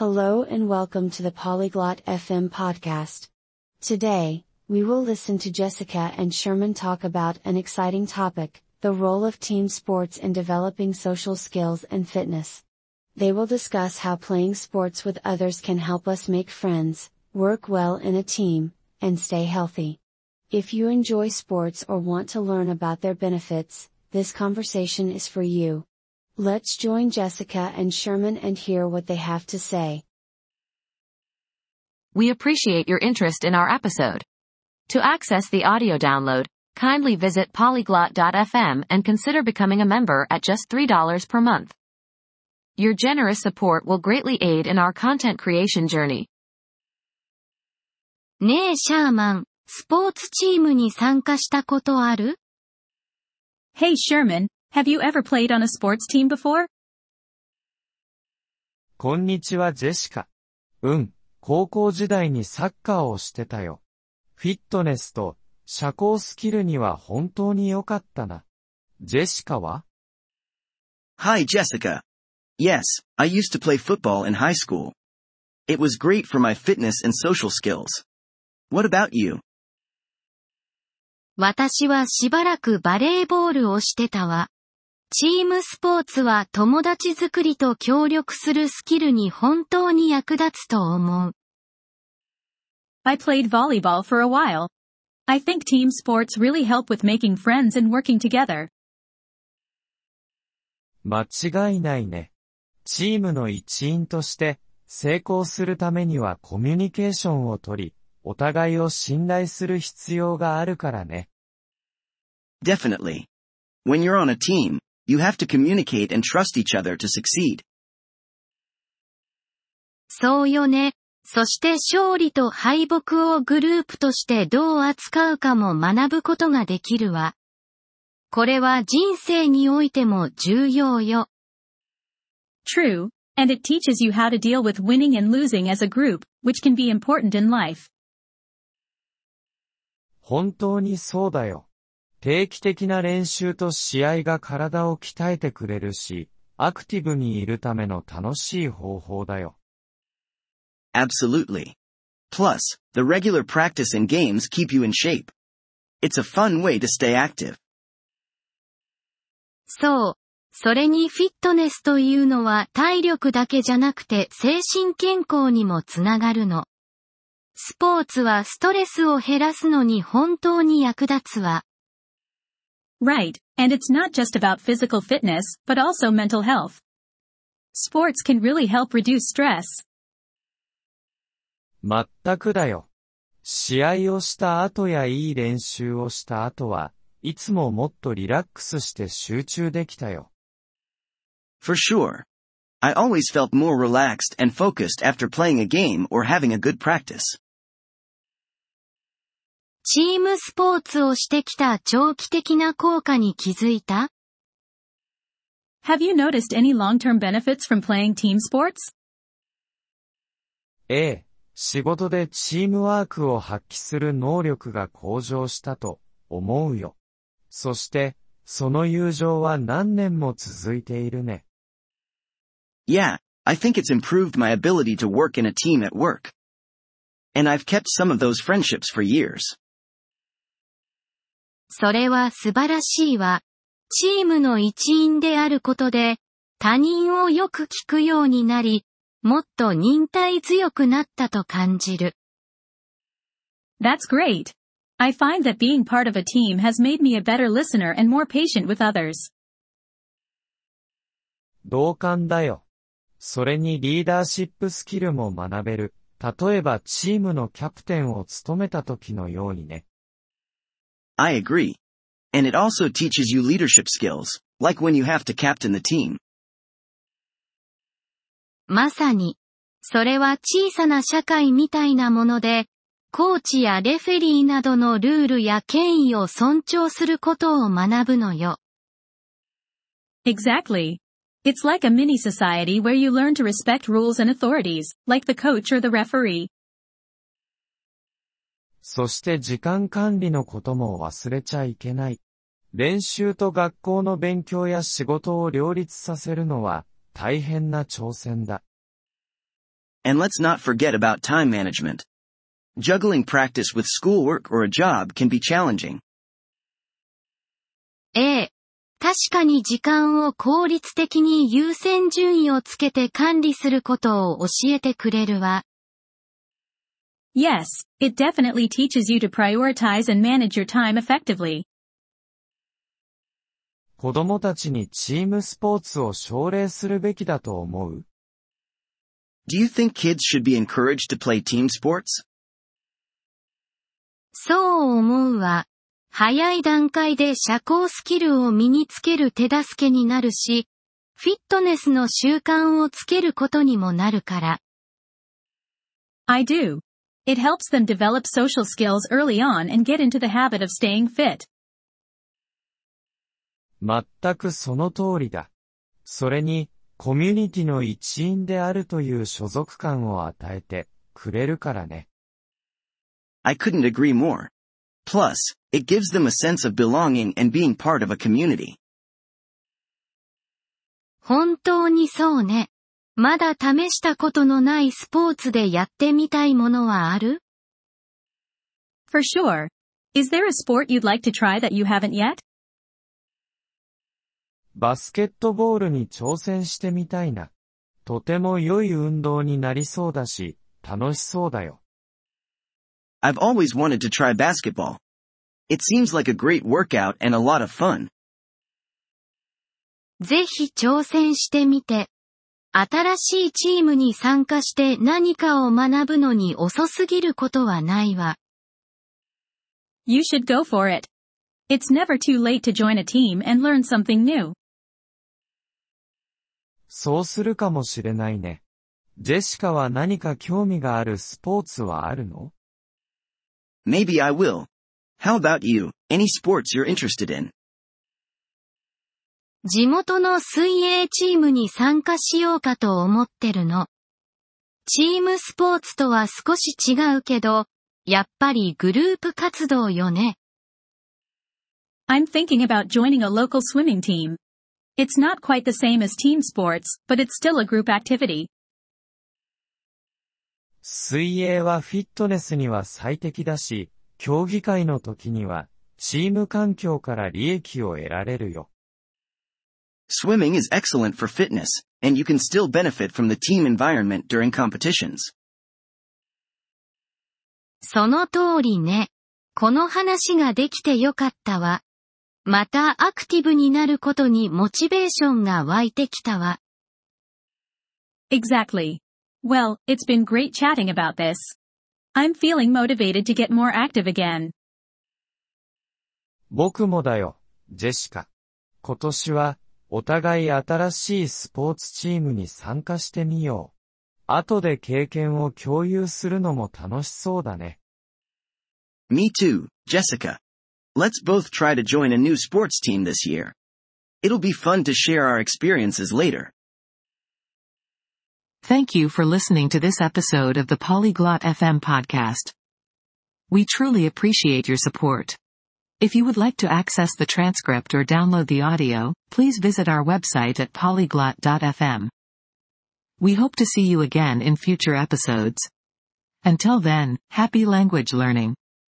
Hello and welcome to the Polyglot FM podcast. Today, we will listen to Jessica and Sherman talk about an exciting topic, the role of team sports in developing social skills and fitness. They will discuss how playing sports with others can help us make friends, work well in a team, and stay healthy. If you enjoy sports or want to learn about their benefits, this conversation is for you. Let's join Jessica and Sherman and hear what they have to say. We appreciate your interest in our episode. To access the audio download, kindly visit polyglot.fm and consider becoming a member at just $3 per month. Your generous support will greatly aid in our content creation journey. ねえシャーマン、スポーツチームに参加したことある Hey Sherman, have you ever played on a sports team before? こんにちはジェシカ。うん、高校時代にサッカーをしてたよ。フィットネスと社交スキルには本当に良かったな。ジェシカは Hi Jessica. Yes, I used to play football in high school. It was great for my fitness and social skills. What about you? 私はしばらくバレーボールをしてたわ。チームスポーツは友達作りと協力するスキルに本当に役立つと思う。I played volleyball for a while. I think team sports really help with making friends and working together. 間違いないね。チームの一員として成功するためにはコミュニケーションをとり、お互いを信頼する必要があるからね。Definitely. When you're on a team, you have to communicate and trust each other to succeed. そうよね。そして勝利と敗北をグループとしてどう扱うかも学ぶことができるわ。これは人生においても重要よ。True, and it teaches you how to deal with winning and losing as a group, which can be important in life. 本当にそうだよ。定期的な練習と試合が体を鍛えてくれるし、アクティブにいるための楽しい方法だよ。Absolutely. Plus, the regular practice and games keep you in shape. It's a fun way to stay active. そう。それにフィットネスというのは体力だけじゃなくて精神健康にもつながるの。スポーツはストレスを減らすのに本当に役立つわ。Right, and it's not just about physical fitness, but also mental health. Sports can really help reduce stress. まったくだよ。試合をした後やいい練習をした後は、いつももっとリラックスして集中できたよ。 For sure. I always felt more relaxed and focused after playing a game or having a good practice. チームスポーツをしてきた長期的な効果に気づいた Have you noticed any long-term benefits from playing team sports? ええ、仕事でチームワークを発揮する能力が向上したと思うよ。そして、その友情は何年も続いているね。Yeah, I think it's improved my ability to work in a team at work. And I've kept some of those friendships for years. それは素晴らしいわ。チームの一員であることで、他人をよく聞くようになり、もっと忍耐強くなったと感じる。That's great. I find that being part of a team has made me a better listener and more patient with others. 同感だよ。それにリーダーシップスキルも学べる。例えばチームのキャプテンを務めた時のようにね。I agree. And it also teaches you leadership skills, like when you have to captain the team. まさに。それは小さな社会みたいなもので、コーチやレフェリーなどのルールや権威を尊重することを学ぶのよ。 Exactly. It's like a mini society where you learn to respect rules and authorities, like the coach or the referee. そして時間管理のことも忘れちゃいけない。練習と学校の勉強や仕事を両立させるのは大変な挑戦だ。And let's not forget about time management. Juggling practice with schoolwork or a job can be challenging. ええ。確かに時間を効率的に優先順位をつけて管理することを教えてくれるわ。Yes, it definitely teaches you to prioritize and manage your time effectively. 子供たちにチームスポーツを奨励するべきだと思う Do you think kids should be encouraged to play team sports? そう思うわ。早い段階で社交スキルを身につける手助けになるし、フィットネスの習慣をつけることにもなるから。I do. It helps them develop social skills early on and get into the habit of staying fit. 全くその通りだ。それに、コミュニティの一員であるという所属感を与えてくれるからね。I couldn't agree more. Plus, it gives them a sense of belonging and being part of a community. 本当にそうね。 まだ試したことのないスポーツでやってみたいものはある For sure. Is there a sport you'd like to try that you haven't yet? バスケットボールに挑戦してみたいな。とても良い運動になりそうだし、楽しそうだよ。I've always wanted to try basketball. It seems like a great workout and a lot of fun. ぜひ挑戦してみて。新しいチームに参加して何かを学ぶのに遅すぎることはないわ。You should go for it. It's never too late to join a team and learn something new. そうするかもしれないね。ジェシカは何か興味があるスポーツはあるの Maybe I will. How about you? Any sports you're interested in? 地元の水泳チームに参加しようかと思ってるの。チームスポーツとは少し違うけど、やっぱりグループ活動よね。I'm thinking about joining a local swimming team. It's not quite the same as team sports, but it's still a group activity. 水泳はフィットネスには最適だし、競技会の時には、チーム環境から利益を得られるよ。Swimming is excellent for fitness, and you can still benefit from the team environment during competitions. その通りね。この話ができてよかったわ。またアクティブになることにモチベーションが湧いてきたわ。Exactly. Well, it's been great chatting about this. I'm feeling motivated to get more active again. 僕もだよ、ジェシカ。今年は、 お互い新しいスポーツチームに参加してみよう。後で経験を共有するのも楽しそうだね。Me too, Jessica. Let's both try to join a new sports team this year. It'll be fun to share our experiences later. Thank you for listening to this episode of the Polyglot FM podcast. We truly appreciate your support. If you would like to access the transcript or download the audio, please visit our website at polyglot.fm. We hope to see you again in future episodes. Until then, happy language learning.